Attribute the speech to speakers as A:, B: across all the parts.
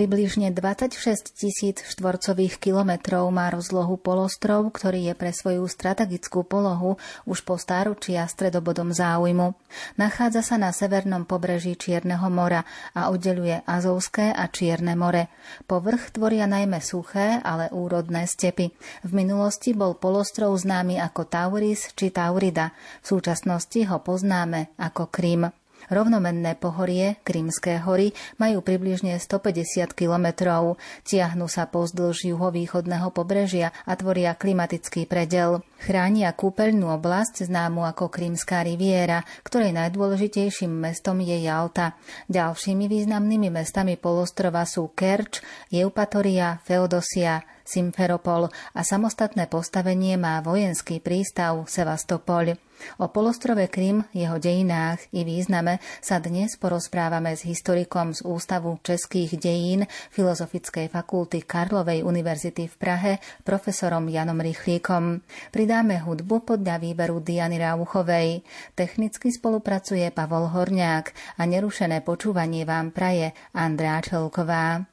A: Približne 26 tisíc štvorcových kilometrov má rozlohu polostrov, ktorý je pre svoju strategickú polohu už po stáročia stredobodom záujmu. Nachádza sa na severnom pobreží Čierneho mora a oddeluje Azovské a Čierne more. Povrch tvoria najmä suché, ale úrodné stepy. V minulosti bol polostrov známy ako Tauris či Taurida. V súčasnosti ho poznáme ako Krym. Rovnomenné pohorie, Krymské hory, majú približne 150 kilometrov, tiahnu sa pozdĺž juhovýchodného pobrežia a tvoria klimatický predel. Chránia kúpeľnú oblasť známu ako Krymská riviera, ktorej najdôležitejším mestom je Jalta. Ďalšími významnými mestami polostrova sú Kerč, Eupatoria, Feodosia, Simferopol a samostatné postavenie má vojenský prístav Sevastopol. O polostrove Krym, jeho dejinách i význame sa dnes porozprávame s historikom z Ústavu českých dejín Filozofickej fakulty Karlovej univerzity v Prahe, profesorom Janom Rychlíkom. Pridáme hudbu podľa výberu Diany Rauchovej. Technicky spolupracuje Pavol Horňák a nerušené počúvanie vám praje Andrá Čelková.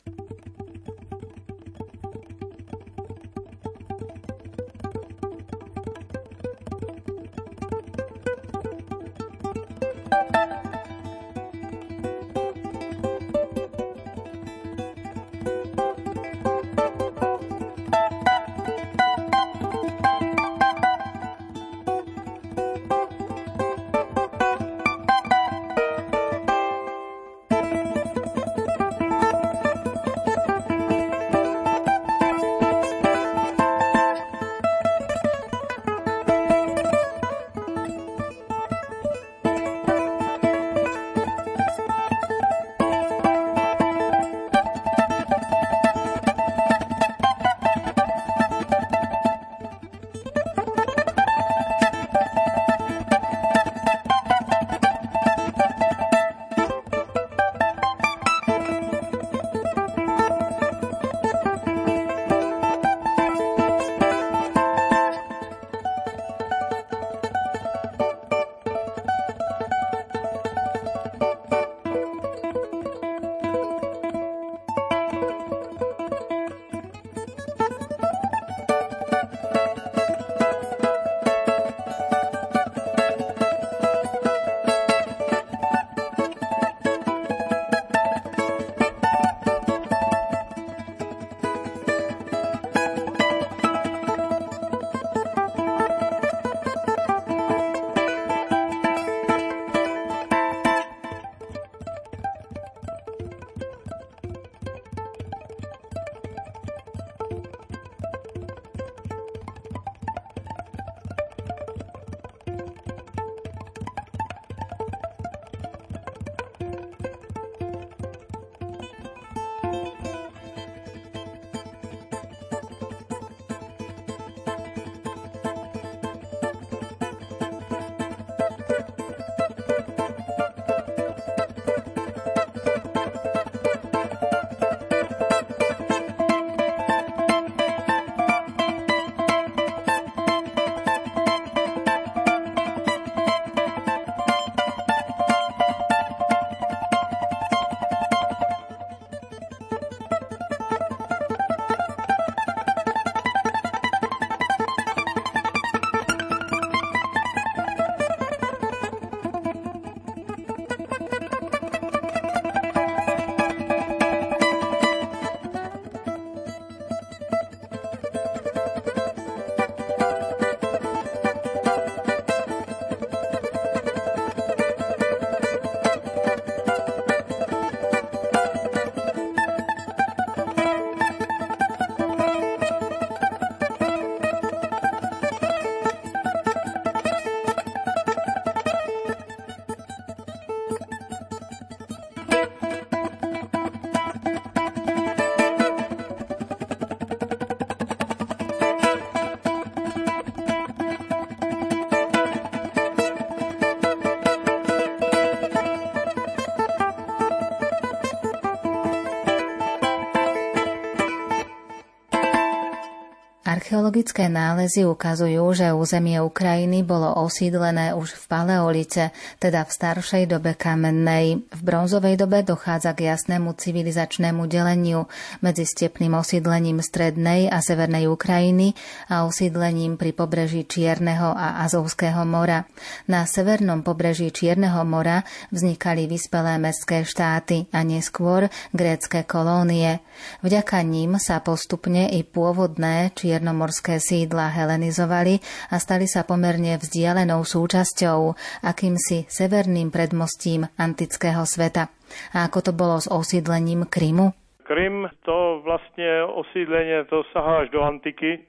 A: Archeologické nálezy ukazujú, že územie Ukrajiny bolo osídlené už v paleolite, teda v staršej dobe kamennej. Bronzovej dobe dochádza k jasnému civilizačnému deleniu medzi stepným osídlením strednej a severnej Ukrajiny a osídlením pri pobreží Čierneho a Azovského mora. Na severnom pobreží Čierneho mora vznikali vyspelé mestské štáty a neskôr grécké kolónie. Vďaka ním sa postupne i pôvodné čiernomorské sídla helenizovali a stali sa pomerne vzdialenou súčasťou, akýmsi severným predmostím antického sveta. A ako to bolo s osídlením Krymu?
B: Krym, to vlastne osídlenie, to sahá až do antiky.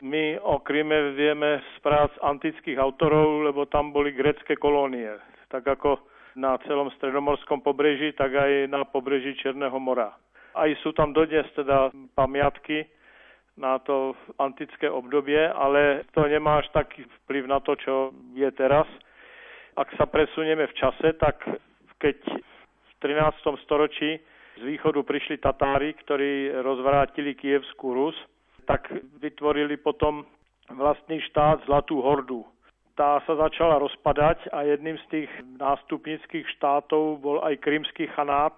B: My o Kryme vieme z prác antických autorov, lebo tam boli grecké kolónie. Tak ako na celom stredomorskom pobreží, tak aj na pobreží Černého mora. Aj sú tam dodnes teda pamiatky, na to antické obdobie, ale to nemá až taký vplyv na to, čo je teraz. Ak sa presunieme v čase, tak keď v 13. storočí z východu prišli Tatári, ktorí rozvrátili Kievskú Rus, tak vytvorili potom vlastný štát Zlatú hordu. Tá sa začala rozpadať a jedným z tých nástupnických štátov bol aj krymský chanát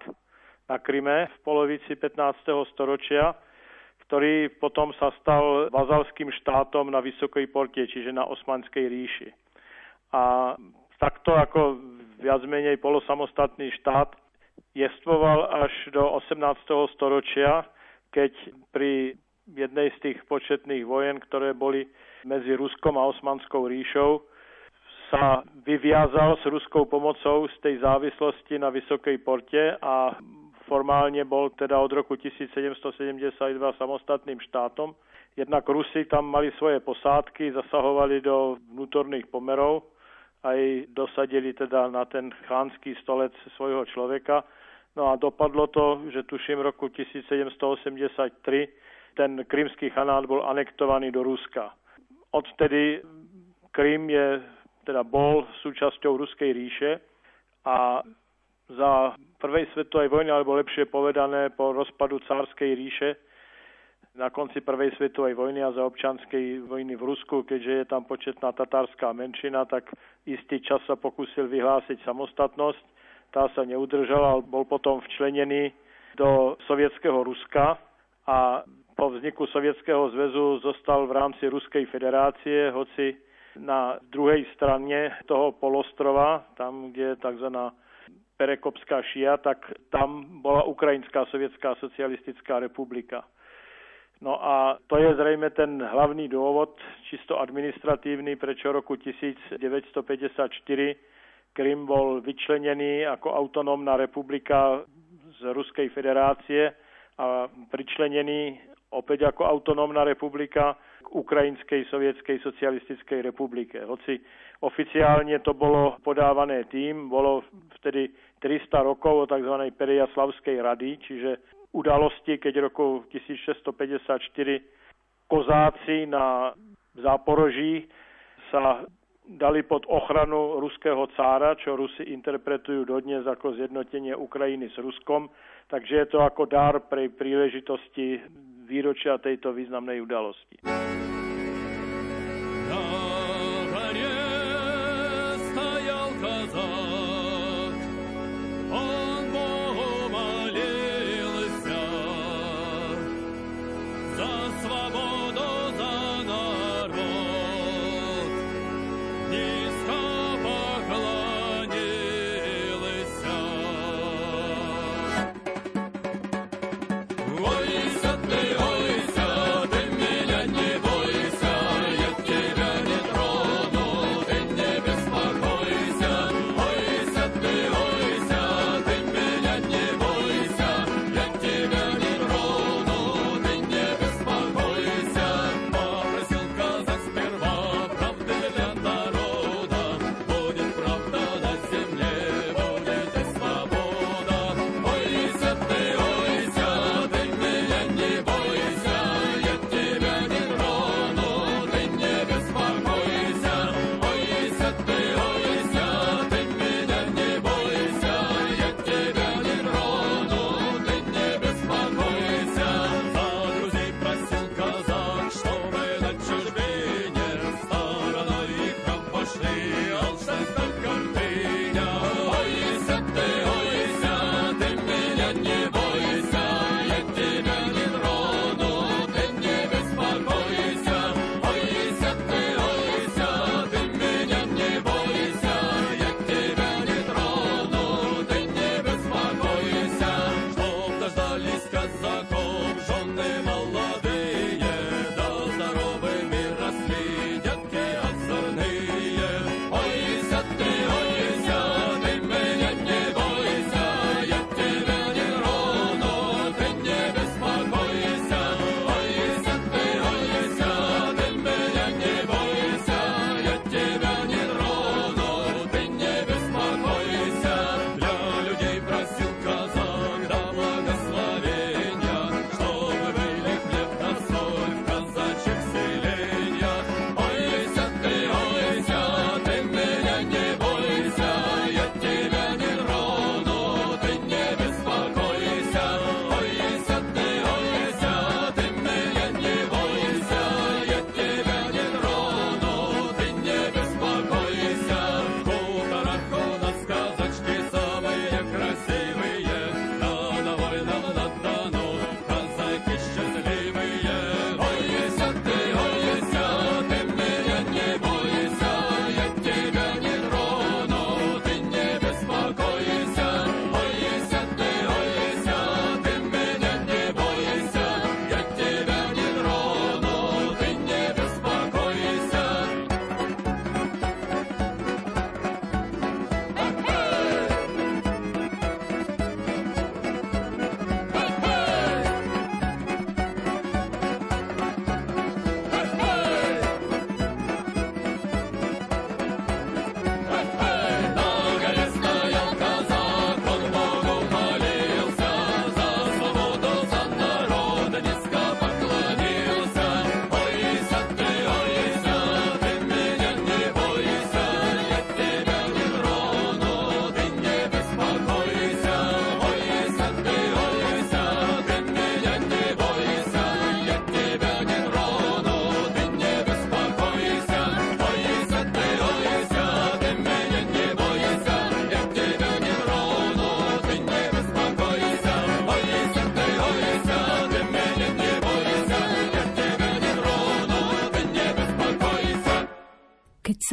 B: na Kryme v polovici 15. storočia ktorý potom sa stal vazalským štátom na Vysokej porte, čiže na Osmanskej ríši. A takto ako viac menej polosamostatný štát jestvoval až do 18. storočia, keď pri jednej z tých početných vojen, ktoré boli medzi Ruskom a Osmanskou ríšou, sa vyviazal s ruskou pomocou z tej závislosti na Vysokej porte a formálne bol teda od roku 1772 samostatným štátom. Jednak Rusi tam mali svoje posádky, zasahovali do vnútorných pomerov, aj dosadili teda na ten chánsky stolec svojho človeka. No a dopadlo to, že tuším roku 1783 ten krymský chanát bol anektovaný do Ruska. Odtedy Krym je, teda bol súčasťou Ruskej ríše a za prvej svetovej vojny, alebo lepšie povedané po rozpadu cárskej ríše na konci prvej svetovej vojny a za občanskej vojny v Rusku, keďže je tam početná tatárska menšina, tak istý čas sa pokúsil vyhlásiť samostatnosť. Tá sa neudržala, bol potom včlenený do sovietského Ruska a po vzniku Sovietskeho zväzu zostal v rámci Ruskej federácie, hoci na druhej strane toho polostrova, tam, kde je tzv. Perekopská šia, tak tam bola Ukrajinská sovietská socialistická republika. No a to je zrejme ten hlavný dôvod, čisto administratívny, prečo roku 1954 Krym bol vyčlenený ako autonómna republika z Ruskej federácie a pričlenený opäť ako autonómna republika k Ukrajinskej sovietskej socialistickej republike. Hoci oficiálne to bolo podávané tým, bolo vtedy 300 rokov o tzv. Periaslavskej rady, čiže udalosti, keď roku 1654 kozáci na Záporoží sa dali pod ochranu ruského cára, čo Rusi interpretujú dodnes ako zjednotenie Ukrajiny s Ruskom, takže je to ako dar pre príležitosti výročia tejto významnej udalosti.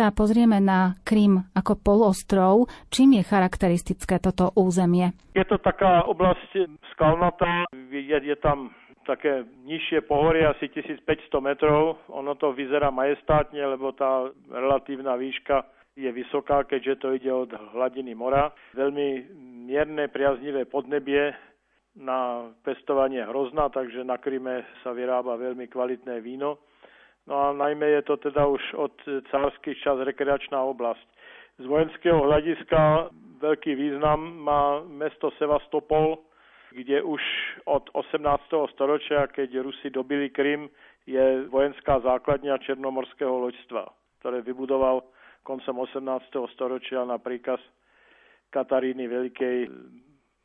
A: Sa pozrieme na Krym ako polostrov, čím je charakteristické toto územie?
B: Je to taká oblasť skalnatá, je, je tam také nižšie pohorie, asi 1500 metrov. Ono to vyzerá majestátne, lebo tá relatívna výška je vysoká, keďže to ide od hladiny mora. Veľmi mierne, priaznivé podnebie na pestovanie hrozna, takže na Kryme sa vyrába veľmi kvalitné víno No a najmä je to teda už od cárskych čas rekreačná oblasť. Z vojenského hľadiska veľký význam má mesto Sevastopol, kde už od 18. storočia, keď Rusi dobili Krym, je vojenská základňa Černomorského loďstva, ktoré vybudoval koncom 18. storočia na príkaz Kataríny Veľkej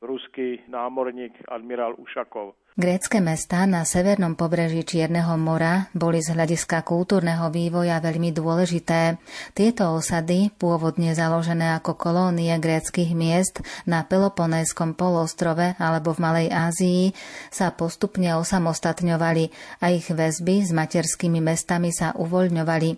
B: ruský námorník admirál Ušakov.
A: Grécké mestá na severnom pobreží Čierneho mora boli z hľadiska kultúrneho vývoja veľmi dôležité. Tieto osady, pôvodne založené ako kolónie gréckych miest na Peloponéskom polostrove alebo v Malej Ázii, sa postupne osamostatňovali a ich väzby s materskými mestami sa uvoľňovali.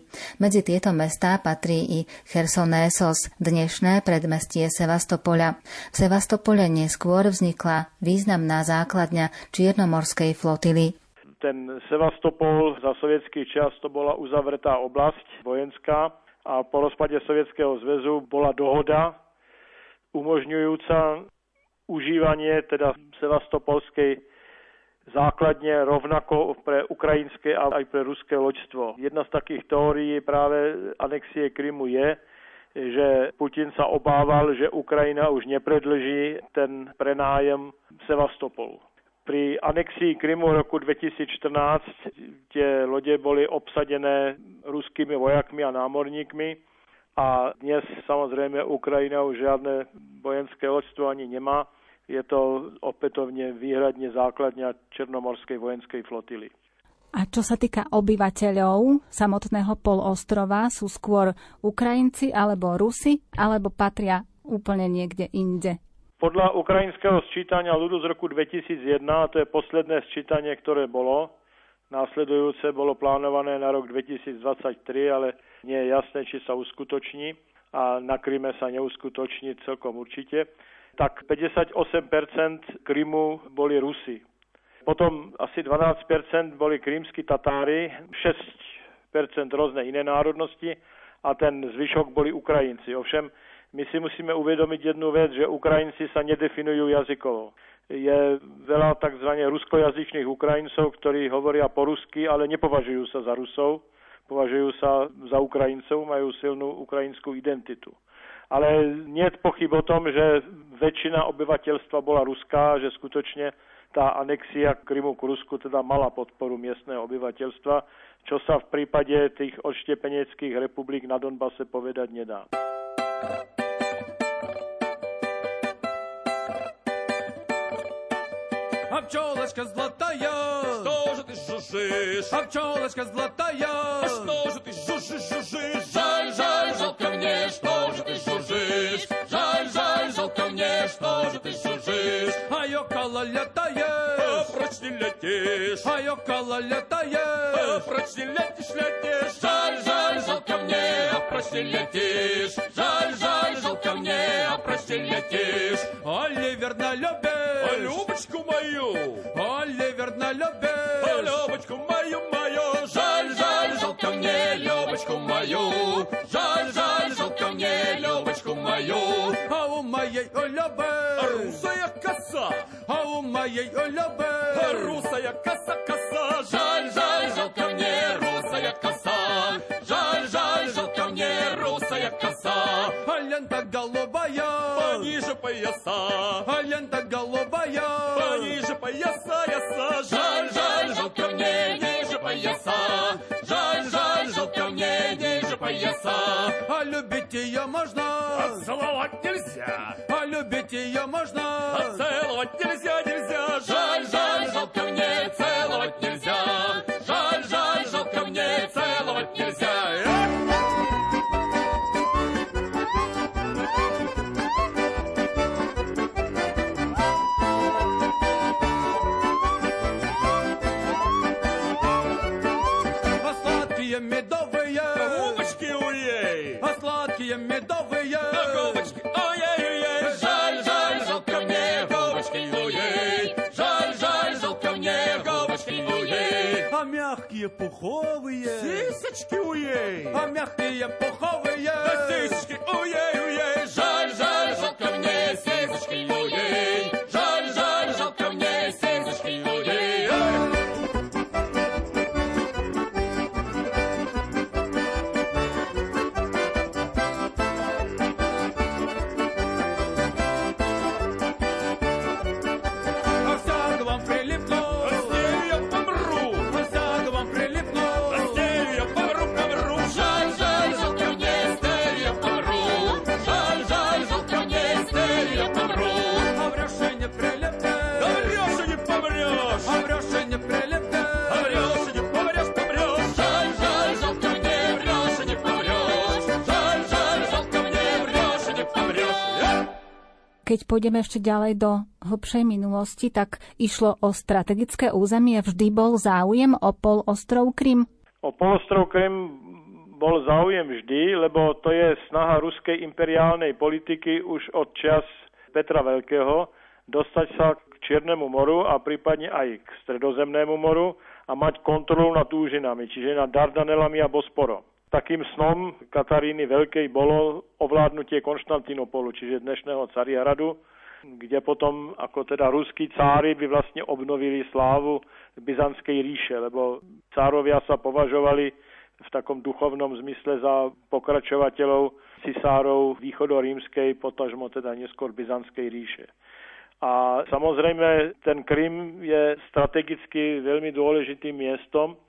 A: Medzi tieto mestá patrí i Chersonésos, dnešné predmestie Sevastopola. V Sevastopole neskôr vznikla významná základňa či Čiernomorskej flotily.
B: Ten Sevastopol za sovietský čas to bola uzavretá oblasť vojenská a po rozpade Sovietskeho zväzu bola dohoda umožňujúca užívanie teda sevastopolskej základne rovnako pre ukrajinské a aj pre ruské loďstvo. Jedna z takých teórií práve anexie Krymu je, že Putin sa obával, že Ukrajina už nepredlží ten prenájem Sevastopolu. Pri anexii Krymu roku 2014 tie lode boli obsadené ruskými vojakmi a námorníkmi a dnes samozrejme Ukrajina už žiadne vojenské loďstvo ani nemá. Je to opätovne výhradne základňa Černomorskej vojenskej flotily.
A: A čo sa týka obyvateľov samotného polostrova, sú skôr Ukrajinci alebo Rusi, alebo patria úplne niekde inde?
B: Podľa ukrajinského sčítania ľudu z roku 2001, a to je posledné sčítanie, ktoré bolo, následujúce bolo plánované na rok 2023, ale nie je jasné, či sa uskutoční a na Kryme sa neuskutoční celkom určite, tak 58% Krymu boli Rusi. Potom asi 12% boli krímsky Tatári, 6% rôzne iné národnosti a ten zvyšok boli Ukrajinci. Ovšem my si musíme uvedomiť jednu vec, že Ukrajinci sa nedefinujú jazykovo. Je veľa tzv. ruskojazyčných Ukrajincov, ktorí hovoria po rusky, ale nepovažujú sa za Rusov, považujú sa za Ukrajincov, majú silnú ukrajinskú identitu. Ale nie je pochyb o tom, že väčšina obyvateľstva bola ruská, že skutočne tá anexia Krymu k Rusku teda mala podporu miestneho obyvateľstva, čo sa v prípade tých odštepeneckých republik na Donbase povedať nedá.
C: Пчелочка золотая, что же ты жужжишь? А пчелочка золотая, а что же ты жужжишь, жужжишь? Жаль, жаль, жалко мне, что же ты жужжишь? Жаль, жаль, жалко мне, что же ты жужжишь? А около летает, а прочь не летишь. А около летает, а прочь не летишь, летишь. Жаль, жаль, жалко мне, а прочь не летишь. Жаль, жаль, не летишь. Оливер на любе, а Любочку мою, Оливер на любе, а Любочку мою, мою. Жаль, жаль, жалко мне, Любочку мою. Жаль, жаль, жалко мне, Любочку мою. А у моей Олюбы русая коса, а у моей Олюбы русая коса, коса. Жаль, жаль, жалко мне, русая коса. Жаль, жаль, жалко мне, русая коса. А лента голубая, пояса. А лента голубая, пониже пояса, яса. Жаль, жаль, жалко мне, ниже пояса. Жаль, жаль, жалко мне, ниже пояса. А любить ее можно, а целовать нельзя. А любить ее можно, а целовать нельзя.
D: мягкие пуховые.
C: Сисочки у ей.
D: А мягкие пуховые.
C: Да сисочки у ей, у ей. Жаль, жаль.
A: Keď pôjdeme ešte ďalej do hlbšej minulosti, tak išlo o strategické územie. Vždy bol záujem o polostrov Krym.
B: O polostrov Krym bol záujem vždy, lebo to je snaha ruskej imperiálnej politiky už od čas Petra Veľkého dostať sa k Čiernemu moru a prípadne aj k Stredozemnému moru a mať kontrolu nad úžinami, čiže nad Dardanelami a Bosporom. Takým snom Kataríny Veľkej bolo ovládnutie Konštantinopolu, čiže dnešného Carihradu, kde potom ako teda ruskí cári by vlastne obnovili slávu Byzantskej ríše, lebo cárovia sa považovali v takom duchovnom zmysle za pokračovateľov cisárov východorímskej, potažmo teda neskôr Byzantskej ríše. A samozrejme ten Krym je strategicky veľmi dôležitým miestom.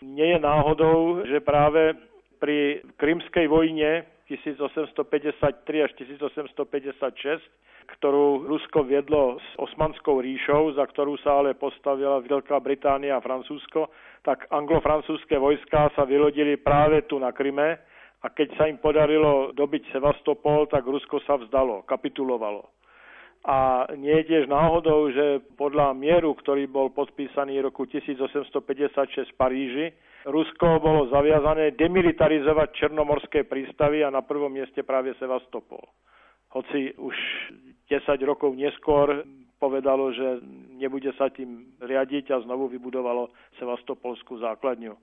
B: Nie je náhodou, že práve pri Krymskej vojne 1853 až 1856, ktorú Rusko viedlo s Osmanskou ríšou, za ktorú sa ale postavila Veľká Británia a Francúzsko, tak anglo-francúzske vojská sa vylodili práve tu na Kryme a keď sa im podarilo dobiť Sevastopol, tak Rusko sa vzdalo, kapitulovalo. A nie je tiež náhodou, že podľa mieru, ktorý bol podpísaný roku 1856 v Paríži, Rusko bolo zaviazané demilitarizovať černomorské prístavy a na prvom mieste práve Sevastopol. Hoci už 10 rokov neskôr povedalo, že nebude sa tým riadiť a znovu vybudovalo Sevastopolskú základňu.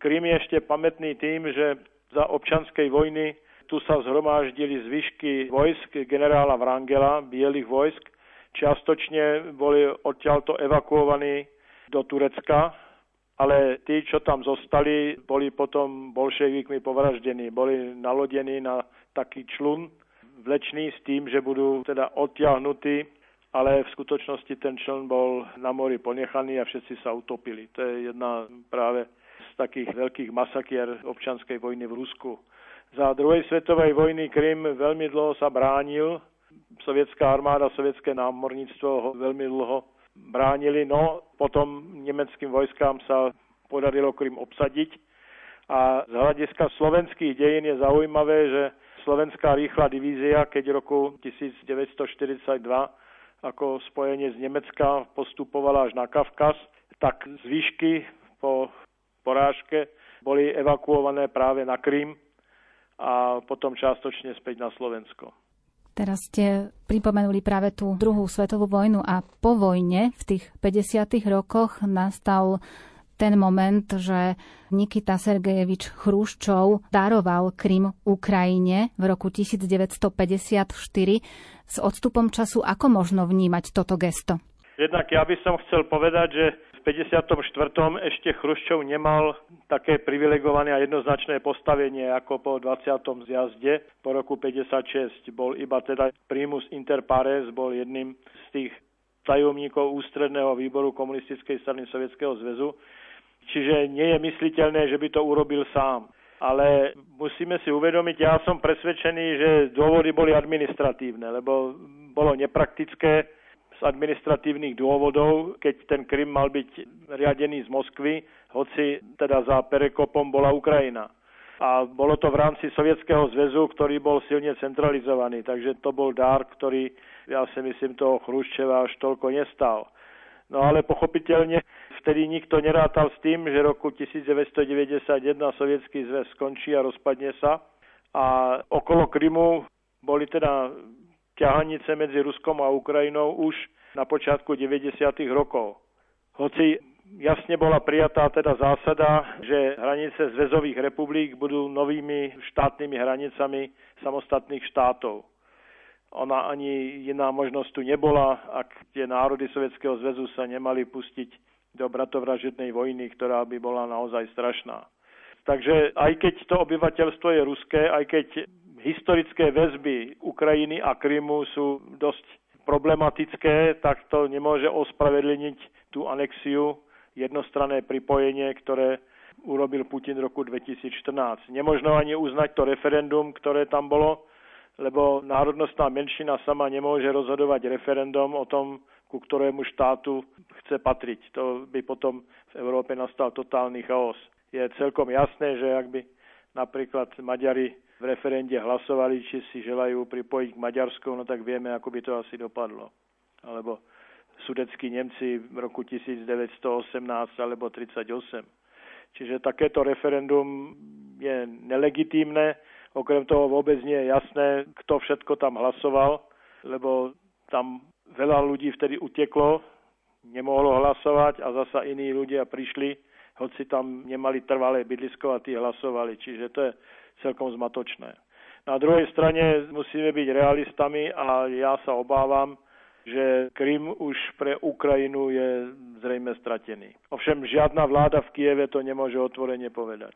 B: Krym je ešte pamätný tým, že za občanskej vojny tu sa zhromáždili zvyšky vojsk generála Vrangela, bielých vojsk. Čiastočne boli odtiaľto evakuovaní do Turecka, ale tí, čo tam zostali, boli potom bolševikmi povraždení. Boli nalodení na taký člun vlečný s tým, že budú teda odtiahnutí, ale v skutočnosti ten čln bol na mori ponechaný a všetci sa utopili. To je jedna práve z takých veľkých masakier občanskej vojny v Rusku. Za druhej svetovej vojny Krym veľmi dlho sa bránil. Sovietská armáda, sovietské námorníctvo ho veľmi dlho bránili, no potom nemeckým vojskám sa podarilo Krym obsadiť. A z hľadiska slovenských dejín je zaujímavé, že slovenská rýchla divízia, keď roku 1942 ako spojenie z Nemecka postupovala až na Kavkaz, tak zvyšky po porážke boli evakuované práve na Krym a potom častočne späť na Slovensko.
A: Teraz ste pripomenuli práve tú druhú svetovú vojnu a po vojne v tých 50. rokoch nastal ten moment, že Nikita Sergejevič Chruščov daroval Krym Ukrajine v roku 1954. S odstupom času ako možno vnímať toto gesto?
B: Jednak ja by som chcel povedať, že 54. ešte Chruščov nemal také privilegované a jednoznačné postavenie ako po 20. zjazde po roku 56. Bol iba teda primus inter pares, bol jedným z tých tajomníkov ústredného výboru komunistickej strany Sovietskeho zväzu. Čiže nie je mysliteľné, že by to urobil sám. Ale musíme si uvedomiť, ja som presvedčený, že dôvody boli administratívne, lebo bolo nepraktické administratívnych dôvodov, keď ten Krym mal byť riadený z Moskvy, hoci teda za Perekopom bola Ukrajina. A bolo to v rámci Sovietskeho zväzu, ktorý bol silne centralizovaný, takže to bol dar, ktorý, ja si myslím, toho Chruščeva až toľko nestal. No ale pochopiteľne vtedy nikto nerátal s tým, že roku 1991 Sovietský zväz skončí a rozpadne sa a okolo Krymu boli teda ťahanice medzi Ruskom a Ukrajinou už na počiatku 90. rokov. Hoci jasne bola prijatá teda zásada, že hranice zväzových republik budú novými štátnymi hranicami samostatných štátov. Ona ani iná možnosť tu nebola, ak tie národy Sovietskeho zväzu sa nemali pustiť do bratovražednej vojny, ktorá by bola naozaj strašná. Takže aj keď to obyvateľstvo je ruské, aj keď historické väzby Ukrajiny a Krymu sú dosť problematické, tak to nemôže ospravedlniť tú anexiu, jednostranné pripojenie, ktoré urobil Putin v roku 2014. Nemožno ani uznať to referendum, ktoré tam bolo, lebo národnostná menšina sama nemôže rozhodovať referendum o tom, ku ktorému štátu chce patriť. To by potom v Európe nastal totálny chaos. Je celkom jasné, že ak by napríklad Maďari v referende hlasovali, či si želajú pripojiť k Maďarsku, no tak vieme, ako by to asi dopadlo. Alebo sudeckí Nemci v roku 1918 alebo 38. Čiže takéto referendum je nelegitímne, okrem toho vôbec nie je jasné, kto všetko tam hlasoval, lebo tam veľa ľudí vtedy uteklo, nemohlo hlasovať a zasa iní ľudia prišli, hoci tam nemali trvalé bydlisko a tí hlasovali. Čiže to je celkom zmatočné. Na druhej strane musíme byť realistami a ja sa obávam, že Krym už pre Ukrajinu je zrejme stratený. Ovšem žiadna vláda v Kieve to nemôže otvorene povedať.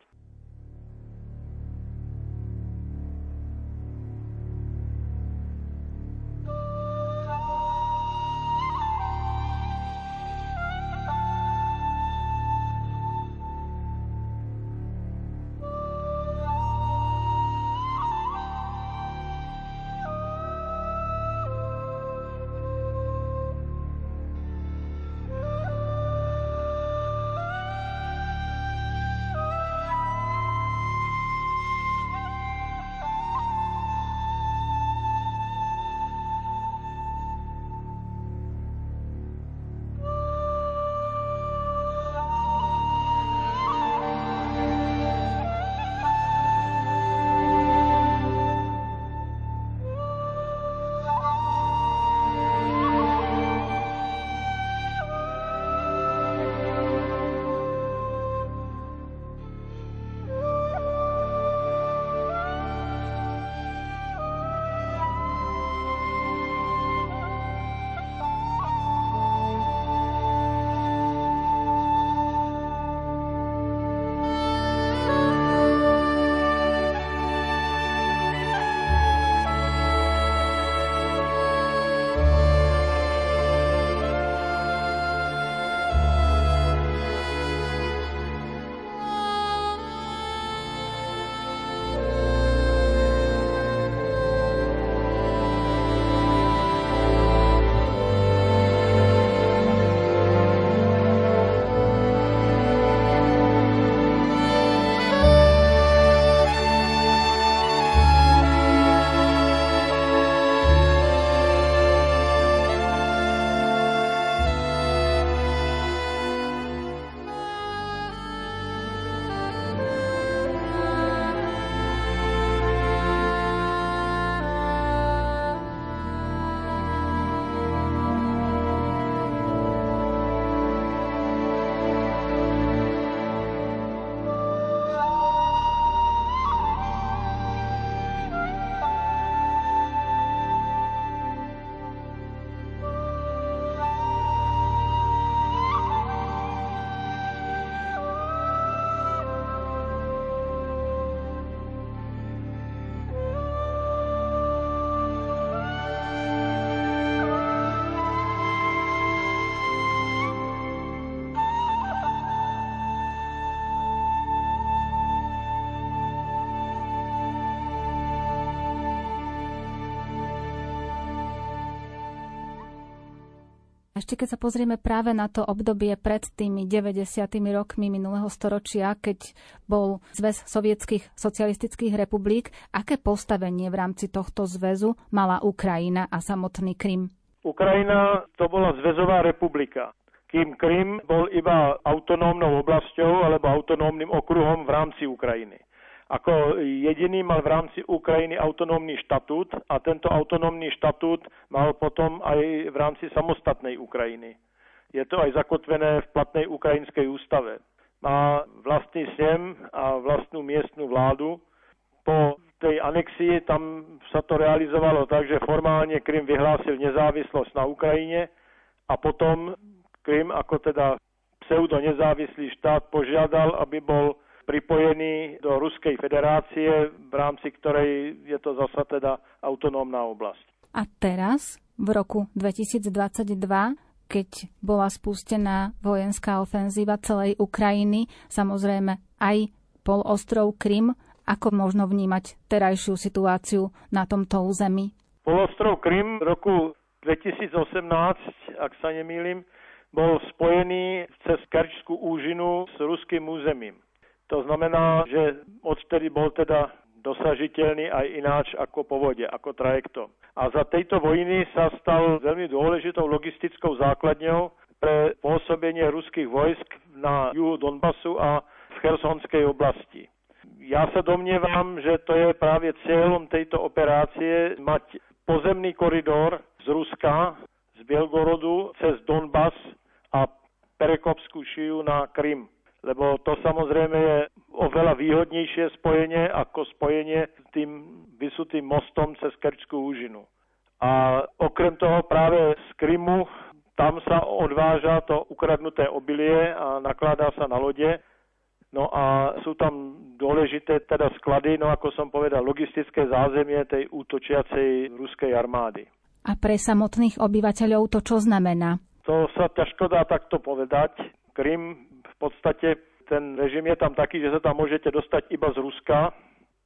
A: Ešte keď sa pozrieme práve na to obdobie pred tými 90. rokmi minulého storočia, keď bol Zväz sovietských socialistických republik, aké postavenie v rámci tohto zväzu mala Ukrajina a samotný Krym?
B: Ukrajina to bola zväzová republika kým Krym bol iba autonómnou oblasťou alebo autonómnym okruhom v rámci Ukrajiny. Ako jediný mal v rámci Ukrajiny autonómny štatút a tento autonómny štatút mal potom aj v rámci samostatnej Ukrajiny. Je to aj zakotvené v platnej ukrajinskej ústave. Má vlastný snem a vlastnú miestnu vládu. Po tej anexii tam sa to realizovalo tak, že formálne Krym vyhlásil nezávislosť na Ukrajine a potom Krym ako teda pseudo nezávislý štát požiadal, aby bol pripojený do Ruskej federácie, v rámci ktorej je to zasa teda autonómna oblasť.
A: A teraz, v roku 2022, keď bola spustená vojenská ofenzíva celej Ukrajiny, samozrejme aj polostrov Krym, ako možno vnímať terajšiu situáciu na tomto území?
B: Polostrov Krym v roku 2018, ak sa nemýlim, bol spojený cez Kerčskú úžinu s ruským územím. To znamená, že odtedy bol teda dosažiteľný aj ináč ako po vode, ako trajektom. A za tejto vojny sa stal veľmi dôležitou logistickou základňou pre pôsobenie ruských vojsk na juhu Donbasu a v Chersonskej oblasti. Ja sa domnievam, že to je práve cieľom tejto operácie mať pozemný koridor z Ruska, z Bielgorodu cez Donbas a Perekopskú šiju na Krym lebo to samozrejme je oveľa výhodnejšie spojenie ako spojenie tým vysutým mostom cez Kerčskú úžinu. A okrem toho práve z Krymu tam sa odváža to ukradnuté obilie a nakladá sa na lode. No a sú tam dôležité teda sklady, no ako som povedal, logistické zázemie tej útočiacej ruskej armády.
A: A pre samotných obyvateľov to čo znamená?
B: To sa ťažko dá takto povedať. Krym v podstate ten režim je tam taký, že sa tam môžete dostať iba z Ruska.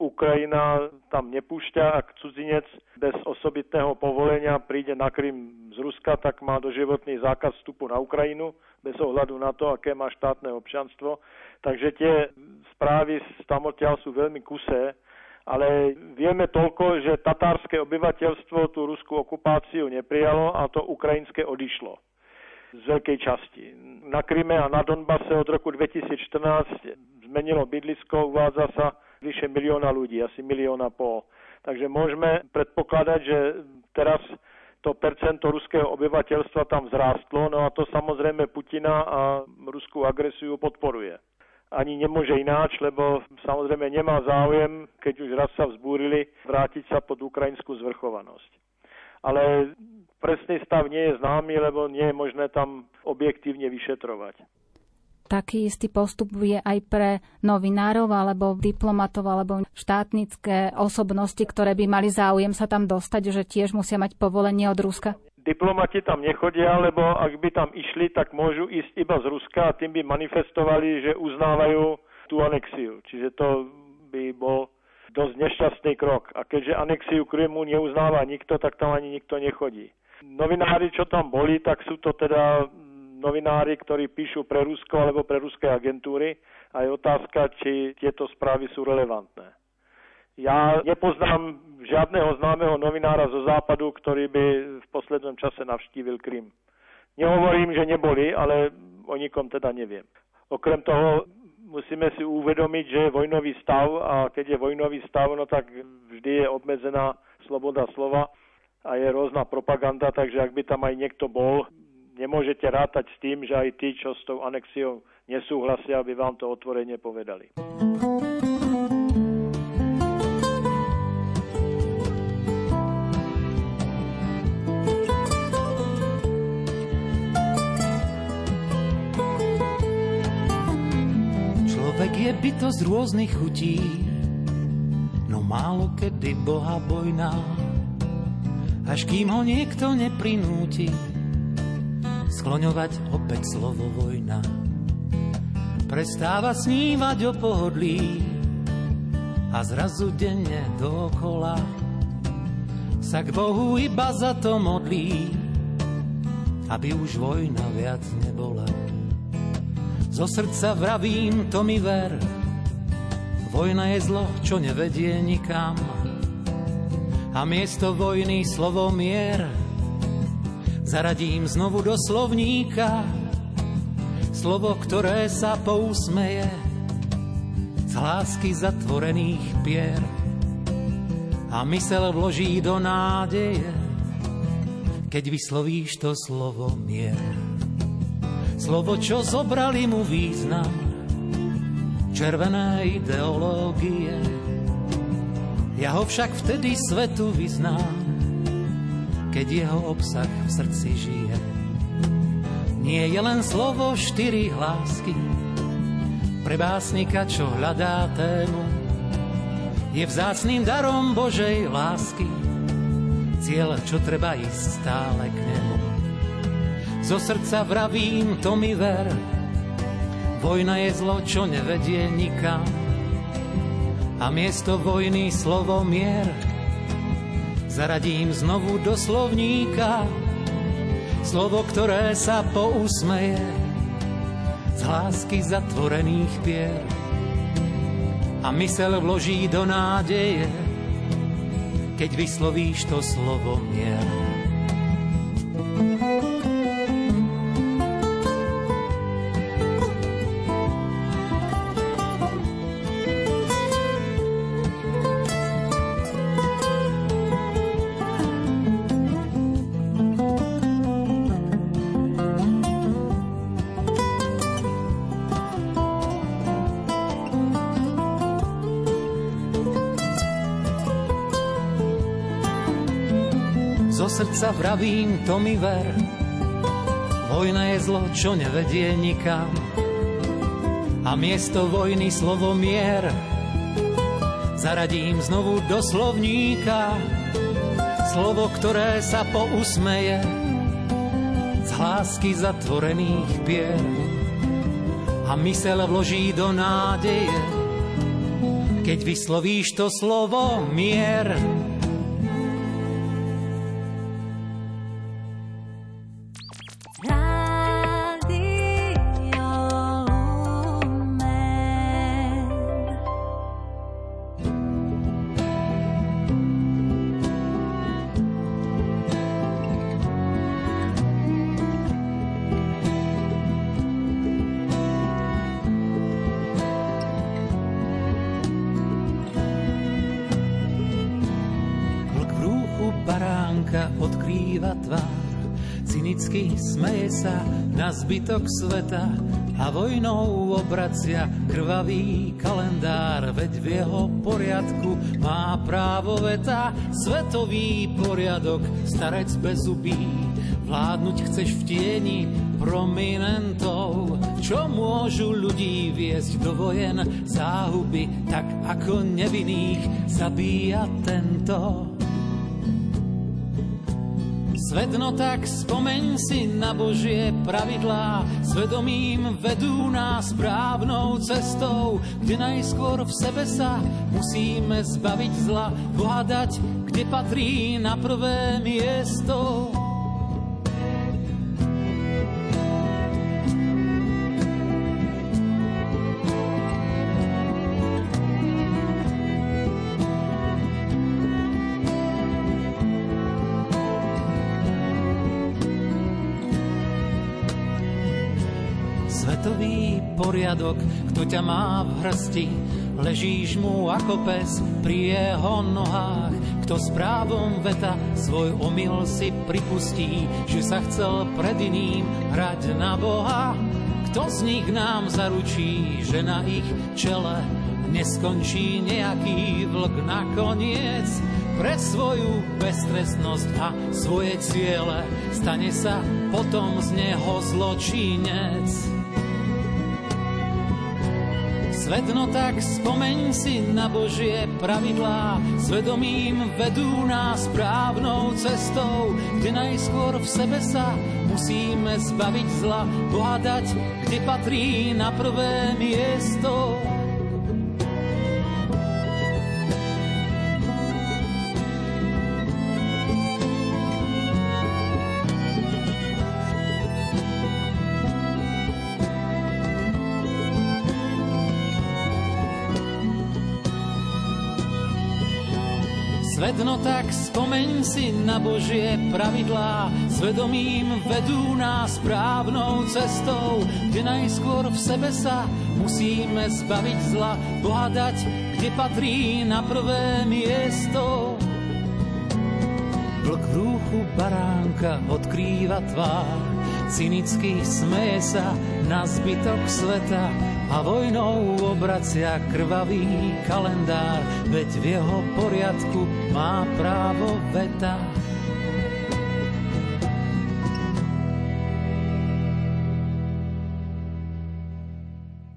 B: Ukrajina tam nepúšťa, ak cudzinec bez osobitného povolenia príde na Krym z Ruska, tak má doživotný zákaz vstupu na Ukrajinu, bez ohľadu na to, aké má štátne občanstvo. Takže tie správy z tamotiaľ sú veľmi kusé, ale vieme toľko, že tatárske obyvateľstvo tú ruskú okupáciu neprijalo a to ukrajinské odišlo z veľkej časti. Na Kryme a na Donbase od roku 2014 zmenilo bydlisko, uvádza sa vyše milióna ľudí, asi milióna pol. Takže môžeme predpokladať, že teraz to percento ruského obyvateľstva tam vzrástlo, no a to samozrejme Putina a ruskú agresiu podporuje. Ani nemôže ináč, lebo samozrejme nemá záujem, keď už raz sa vzbúrili, vrátiť sa pod ukrajinskú zvrchovanosť. Ale presný stav nie je známy, lebo nie je možné tam objektívne vyšetrovať.
A: Taký istý postup je aj pre novinárov alebo diplomatov alebo štátnické osobnosti, ktoré by mali záujem sa tam dostať, že tiež musia mať povolenie od Ruska?
B: Diplomati tam nechodia, lebo ak by tam išli, tak môžu ísť iba z Ruska a tým by manifestovali, že uznávajú tú anexiu. Čiže to by bol dosť nešťastný krok. A keďže anexiu Krymu neuznáva nikto, tak tam ani nikto nechodí. Novinári, čo tam boli, tak sú to teda novinári, ktorí píšu pre Rusko alebo pre ruské agentúry a je otázka, či tieto správy sú relevantné. Ja nepoznám žiadneho známeho novinára zo západu, ktorý by v poslednom čase navštívil Krym. Nehovorím, že neboli, ale o nikom teda neviem. Okrem toho musíme si uvedomiť, že je vojnový stav a keď je vojnový stav, no tak vždy je obmedzená sloboda slova a je rôzna propaganda, takže ak by tam aj niekto bol, nemôžete rátať s tým, že aj tí, čo s tou anexiou nesúhlasia, aby vám to otvorene povedali.
E: Je bytosť rôznych chutí, no málo kedy boha bojná až kým ho niekto neprinúti skloňovať opäť slovo vojna. Prestáva snívať o pohodlí a zrazu denne dokola sa k Bohu iba za to modlí, aby už vojna viac nebola. Zo srdca vravím, to mi ver, vojna je zlo, čo nevedie nikam. A miesto vojny slovo mier. Zaradím znovu do slovníka. Slovo, ktoré sa pousmeje. Lásky zatvorených pier. A mysel vloží do nádeje, keď vyslovíš to slovo mier. Slovo, čo zobrali mu význam, červené ideológie. Ja ho však vtedy svetu vyznám, keď jeho obsah v srdci žije. Nie je len slovo štyri hlásky, pre básnika, čo hľadá tému, je vzácným darom Božej lásky, cieľ, čo treba ísť stále k nemu. Zo srdca vravím, to mi ver, vojna je zlo, čo nevedie nikam. A miesto vojny slovo mier. Zaradím znovu do slovníka, slovo, ktoré sa pousmeje. Z lásky zatvorených pier. A mysel vloží do nádeje, keď vyslovíš to slovo mier. Srdca vravím, to mi ver. Vojna je zlo, čo nevedie nikam. A miesto vojny slovo mier zaradím znovu do slovníka. Slovo, ktoré sa pousmeje z hlásky zatvorených pier. A mysel vloží do nádeje, keď vyslovíš to slovo mier. Zbytok sveta a vojnou obracia krvavý kalendár, veď v jeho poriadku má právo veta, svetový poriadok, starec bez zubí, vládnuť chceš v tieni prominentov, čo môžu ľudí viesť do vojen? Záhuby, tak ako nevinných zabíja tento. Svet no tak spomeň si na Božie pravidlá, svedomím vedú nás správnou cestou, kde najskôr v sebe sa musíme zbaviť zla, hľadať, kde patrí na prvé miesto. Poriadok, kto ťa má v hrsti. Ležíš mu ako pes pri jeho nohách, kto s právom veta svoj omyl si pripustí, že sa chcel pred iným hrať na Boha. Kto z nich nám zaručí, že na ich čele neskončí nejaký vlk nakoniec? Pre svoju beztrestnosť a svoje ciele stane sa potom z neho zločinec. Svet no tak spomeň si na Božie pravidlá, svedomím vedú nás správnou cestou, kde najskôr v sebe sa musíme zbaviť zla, pohádať, kde patrí na prvé miesto. No tak spomeň si na Božie pravidlá, svedomím vedú nás správnou cestou, kde najskôr v sebe sa musí musíme zbaviť zla, pohľadať, kde patrí na prvé miesto. Vlk v rúchu baránka odkrýva tvár, cynicky smeje sa na zbytok sveta a vojnou obracia krvavý kalendár, veď v jeho poriadku má právo veta.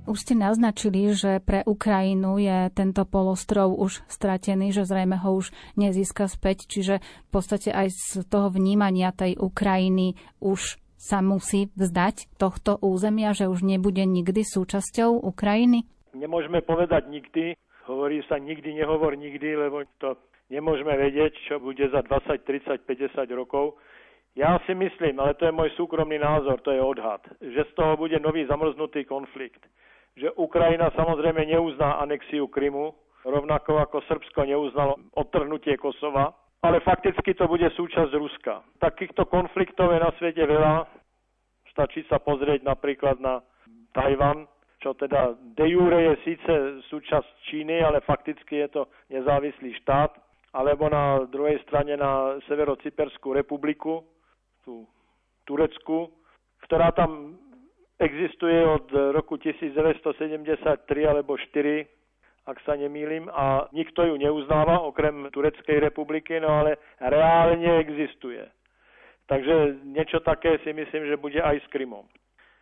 F: Už ste naznačili, že pre Ukrajinu je tento polostrov už stratený, že zrejme ho už nezíska späť, čiže v podstate aj z toho vnímania tej Ukrajiny už sa musí vzdať tohto územia, že už nebude nikdy súčasťou Ukrajiny?
B: Nemôžeme povedať nikdy, hovorí sa nikdy, nehovor nikdy, lebo to nemôžeme vedieť, čo bude za 20, 30, 50 rokov. Ja si myslím, ale to je môj súkromný názor, to je odhad, že z toho bude nový zamrznutý konflikt že Ukrajina samozrejme neuzná anexiu Krymu, rovnako ako Srbsko neuznalo odtrhnutie Kosova, ale fakticky to bude súčasť Ruska. Takýchto konfliktov je na svete veľa. Stačí sa pozrieť napríklad na Tajvan, čo teda de jure je síce súčasť Číny, ale fakticky je to nezávislý štát, alebo na druhej strane na Severocyperskú republiku, tú Turecku, ktorá tam existuje od roku 1973 alebo 4, ak sa nemýlim, a nikto ju neuznáva, okrem Tureckej republiky, no ale reálne existuje. Takže niečo také si myslím, že bude aj s Krymom.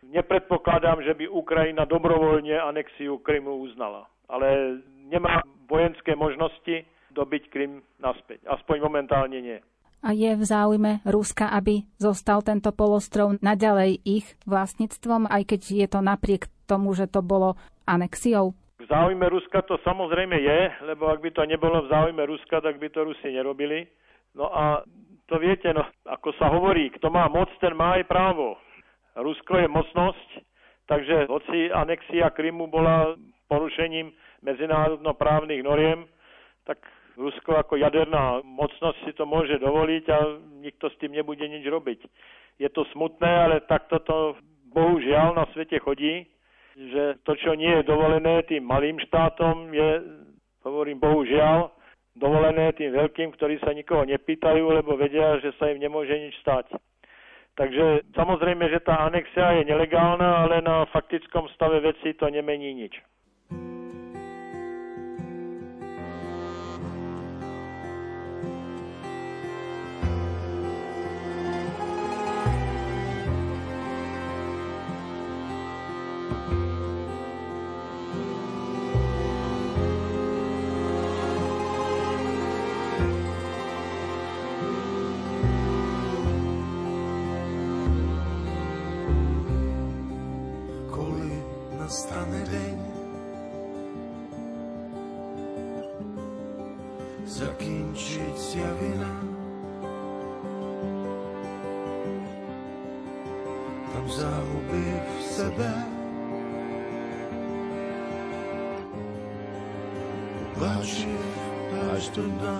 B: Nepredpokladám, že by Ukrajina dobrovoľne anexiu Krymu uznala, ale nemá vojenské možnosti dobiť Krym naspäť. Aspoň momentálne nie
F: a je v záujme Ruska, aby zostal tento polostrov naďalej ich vlastníctvom, aj keď je to napriek tomu, že to bolo anexiou?
B: Záujme Ruska to samozrejme je, lebo ak by to nebolo v záujme Ruska, tak by to Rusi nerobili. No a to viete, no, ako sa hovorí, kto má moc, ten má aj právo. Rusko je mocnosť, takže hoci anexia Krymu bola porušením medzinárodnoprávnych noriem, tak Rusko ako jaderná mocnosť si to môže dovoliť a nikto s tým nebude nič robiť. Je to smutné, ale takto to bohužiaľ na svete chodí, že to, čo nie je dovolené tým malým štátom, je, hovorím bohužiaľ, dovolené tým veľkým, ktorí sa nikoho nepýtajú, lebo vedia, že sa im nemôže nič stať. Takže samozrejme, že tá anexia je nelegálna, ale na faktickom stave veci to nemení nič.
G: nastane deň. Zakinčiť zjavina, tam záhuby v sebe. Váživ až do nás.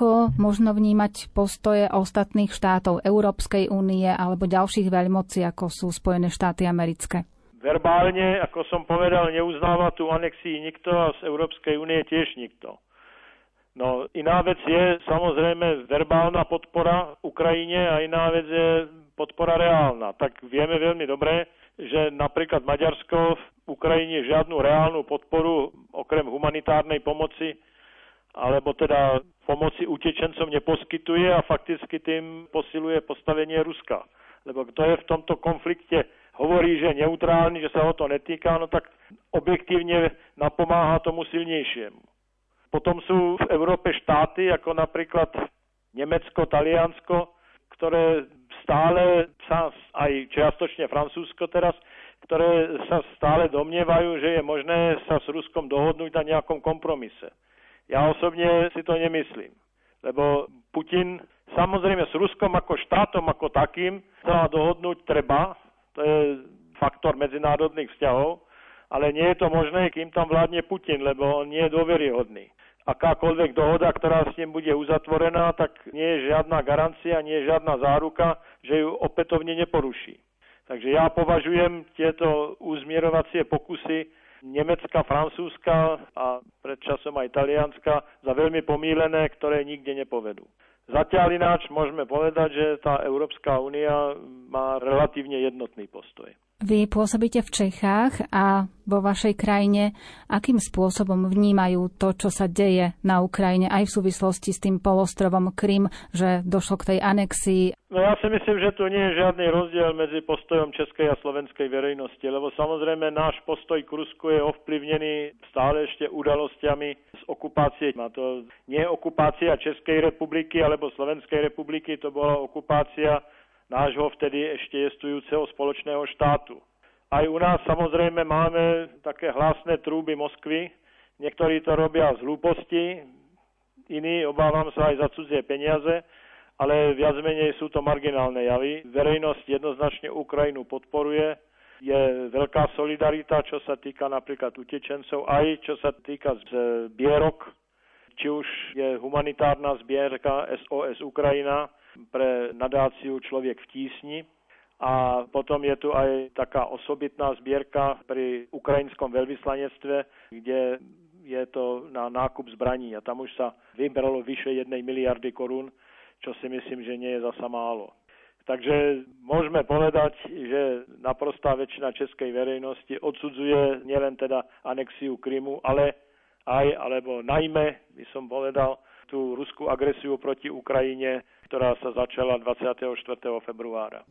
F: Ako možno vnímať postoje ostatných štátov Európskej únie alebo ďalších veľmocí, ako sú Spojené štáty americké?
B: Verbálne, ako som povedal, neuznáva tú anexii nikto a z Európskej únie tiež nikto. No iná vec je samozrejme verbálna podpora Ukrajine a iná vec je podpora reálna. Tak vieme veľmi dobre, že napríklad Maďarsko v Ukrajine žiadnu reálnu podporu okrem humanitárnej pomoci alebo teda pomoci utečencom neposkytuje a fakticky tým posiluje postavenie Ruska. Lebo kto je v tomto konflikte hovorí, že je neutrálny, že sa ho to netýka, no tak objektívne napomáha tomu silnejšiemu. Potom sú v Európe štáty, ako napríklad Nemecko, Taliansko, ktoré stále sa, aj čiastočne Francúzsko teraz, ktoré sa stále domnievajú, že je možné sa s Ruskom dohodnúť na nejakom kompromise. Ja osobne si to nemyslím, lebo Putin samozrejme s Ruskom ako štátom ako takým sa dohodnúť treba, to je faktor medzinárodných vzťahov, ale nie je to možné, kým tam vládne Putin, lebo on nie je dôveryhodný. Akákoľvek dohoda, ktorá s ním bude uzatvorená, tak nie je žiadna garancia, nie je žiadna záruka, že ju opätovne neporuší. Takže ja považujem tieto uzmierovacie pokusy Nemecka, Francúzska a predčasom aj Talianska za veľmi pomílené, ktoré nikde nepovedú. Zatiaľ ináč môžeme povedať, že tá Európska únia má relatívne jednotný postoj.
F: Vy pôsobíte v Čechách a vo vašej krajine. Akým spôsobom vnímajú to, čo sa deje na Ukrajine aj v súvislosti s tým polostrovom Krym, že došlo k tej anexii?
B: No ja si myslím, že tu nie je žiadny rozdiel medzi postojom českej a slovenskej verejnosti, lebo samozrejme náš postoj k Rusku je ovplyvnený stále ešte udalosťami z okupácie. A to nie okupácia Českej republiky alebo Slovenskej republiky, to bola okupácia nášho vtedy ešte jestujúceho spoločného štátu. Aj u nás samozrejme máme také hlasné trúby Moskvy. Niektorí to robia z hlúposti, iní obávam sa aj za cudzie peniaze, ale viac menej sú to marginálne javy. Verejnosť jednoznačne Ukrajinu podporuje. Je veľká solidarita, čo sa týka napríklad utečencov, aj čo sa týka zbierok, či už je humanitárna zbierka SOS Ukrajina, pre nadáciu Človek v tísni. A potom je tu aj taká osobitná zbierka pri ukrajinskom veľvyslanectve, kde je to na nákup zbraní a tam už sa vybralo vyše jednej miliardy korún, čo si myslím, že nie je zasa málo. Takže môžeme povedať, že naprostá väčšina českej verejnosti odsudzuje nielen teda anexiu Krymu, ale aj, alebo najmä, by som povedal, tú ruskú agresiu proti Ukrajine, ktorá sa začala 24. februára.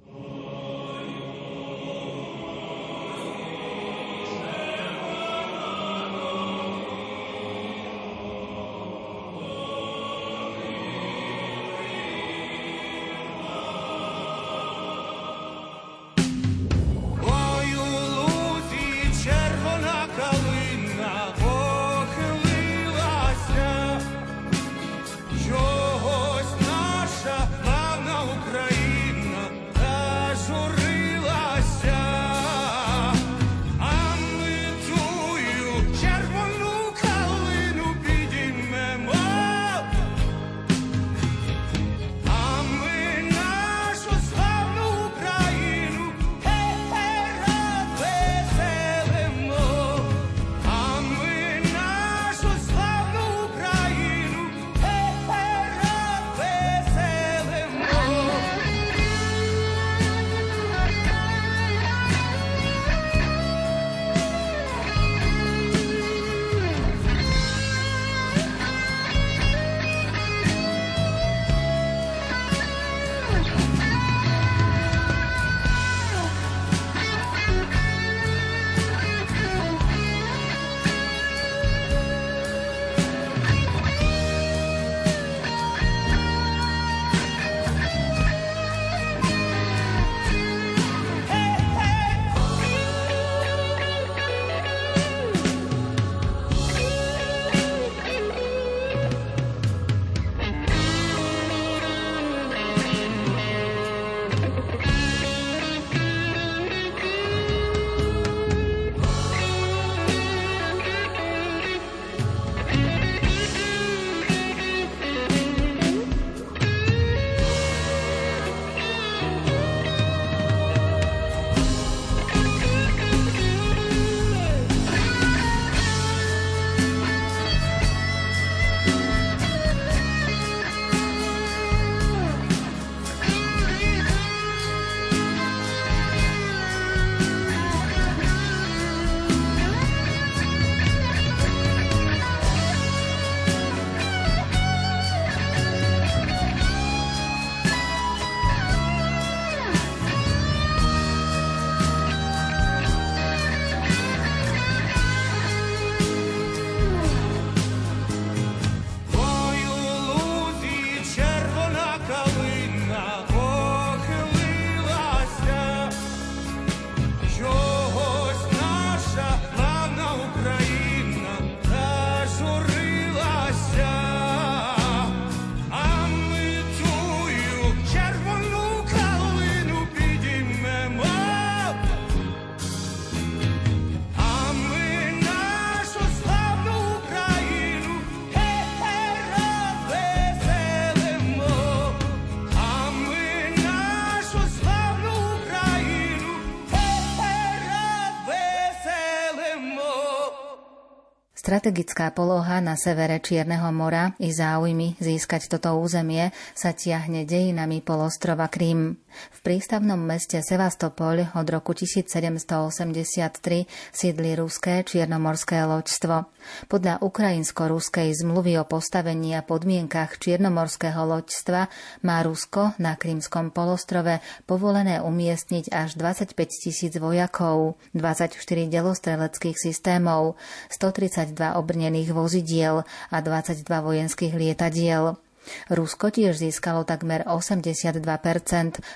A: Strategická poloha na severe Čierneho mora i záujmy získať toto územie sa tiahne dejinami polostrova Krím. V prístavnom meste Sevastopol od roku 1783 sídli ruské čiernomorské loďstvo. Podľa ukrajinsko-ruskej zmluvy o postavení a podmienkach čiernomorského loďstva má Rusko na Krímskom polostrove povolené umiestniť až 25 tisíc vojakov, 24 delostreleckých systémov, 130 22 obrnených vozidiel a 22 vojenských lietadiel. Rusko tiež získalo takmer 82%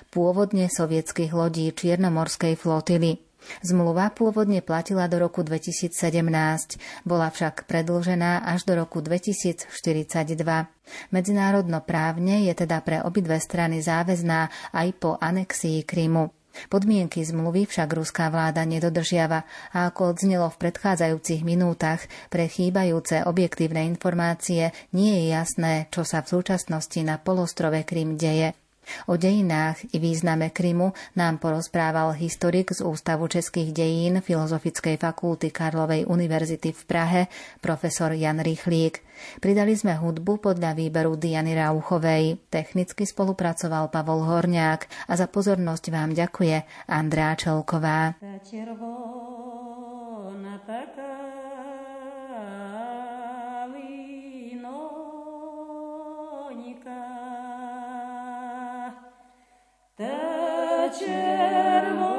A: pôvodne sovietských lodí Čiernomorskej flotily. Zmluva pôvodne platila do roku 2017, bola však predlžená až do roku 2042. Medzinárodno právne je teda pre obidve strany záväzná aj po anexii Krymu. Podmienky zmluvy však ruská vláda nedodržiava a ako odznelo v predchádzajúcich minútach, pre chýbajúce objektívne informácie nie je jasné, čo sa v súčasnosti na polostrove Krym deje. O dejinách i význame Krymu nám porozprával historik z Ústavu českých dejín Filozofickej fakulty Karlovej univerzity v Prahe, profesor Jan Rychlík. Pridali sme hudbu podľa výberu Diany Rauchovej. Technicky spolupracoval Pavol Horniák a za pozornosť vám ďakuje Andrá Čelková.
H: Te cervo